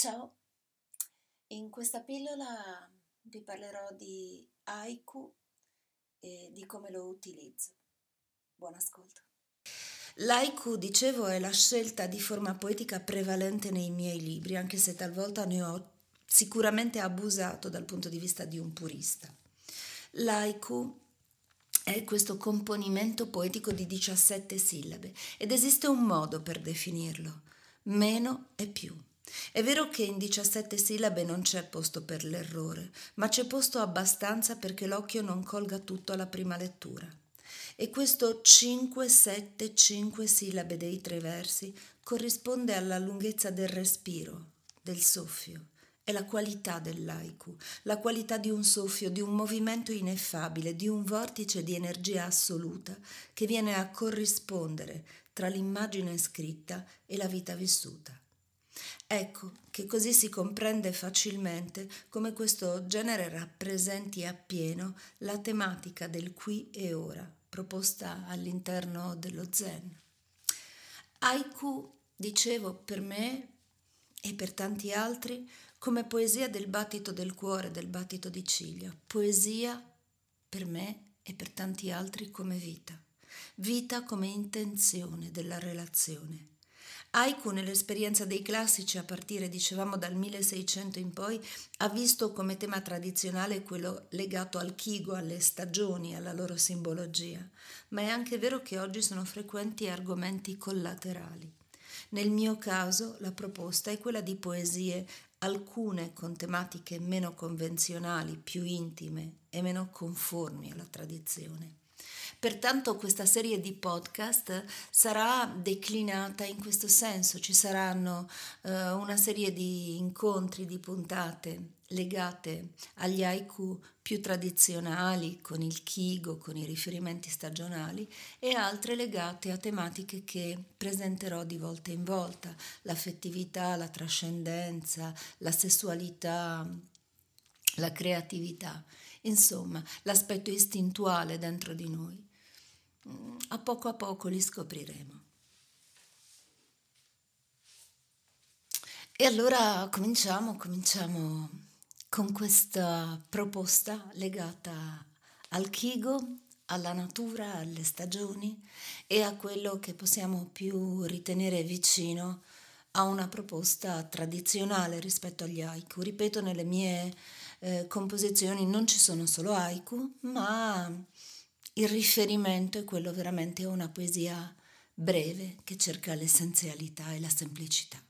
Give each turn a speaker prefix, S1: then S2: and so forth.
S1: Ciao, in questa pillola vi parlerò di haiku e di come lo utilizzo. Buon ascolto.
S2: L'haiku, dicevo, è la scelta di forma poetica prevalente nei miei libri, anche se talvolta ne ho sicuramente abusato dal punto di vista di un purista. L'haiku è questo componimento poetico di 17 sillabe ed esiste un modo per definirlo, meno e più. È vero che in 17 sillabe non c'è posto per l'errore, ma c'è posto abbastanza perché l'occhio non colga tutto alla prima lettura. E questo 5-7-5 sillabe dei tre versi corrisponde alla lunghezza del respiro, del soffio. È la qualità dell'aiku, la qualità di un soffio, di un movimento ineffabile, di un vortice di energia assoluta che viene a corrispondere tra l'immagine scritta e la vita vissuta. Ecco che così si comprende facilmente come questo genere rappresenti appieno la tematica del qui e ora proposta all'interno dello Zen. Haiku, dicevo, per me e per tanti altri, come poesia del battito del cuore, del battito di ciglia, poesia per me e per tanti altri come vita, vita come intenzione della relazione Haiku nell'esperienza dei classici a partire, dicevamo, dal 1600 in poi, ha visto come tema tradizionale quello legato al Kigo, alle stagioni, alla loro simbologia, ma è anche vero che oggi sono frequenti argomenti collaterali. Nel mio caso la proposta è quella di poesie, alcune con tematiche meno convenzionali, più intime e meno conformi alla tradizione. Pertanto questa serie di podcast sarà declinata in questo senso, ci saranno eh, una serie di incontri, di puntate legate agli haiku più tradizionali, con il kigo, con i riferimenti stagionali, e altre legate a tematiche che presenterò di volta in volta, l'affettività, la trascendenza, la sessualità, la creatività, insomma l'aspetto istintuale dentro di noi. A poco a poco li scopriremo. E allora cominciamo, cominciamo con questa proposta legata al Kigo, alla natura, alle stagioni e a quello che possiamo più ritenere vicino a una proposta tradizionale rispetto agli haiku. Ripeto, nelle mie eh, composizioni non ci sono solo haiku, ma il riferimento è quello veramente a una poesia breve che cerca l'essenzialità e la semplicità.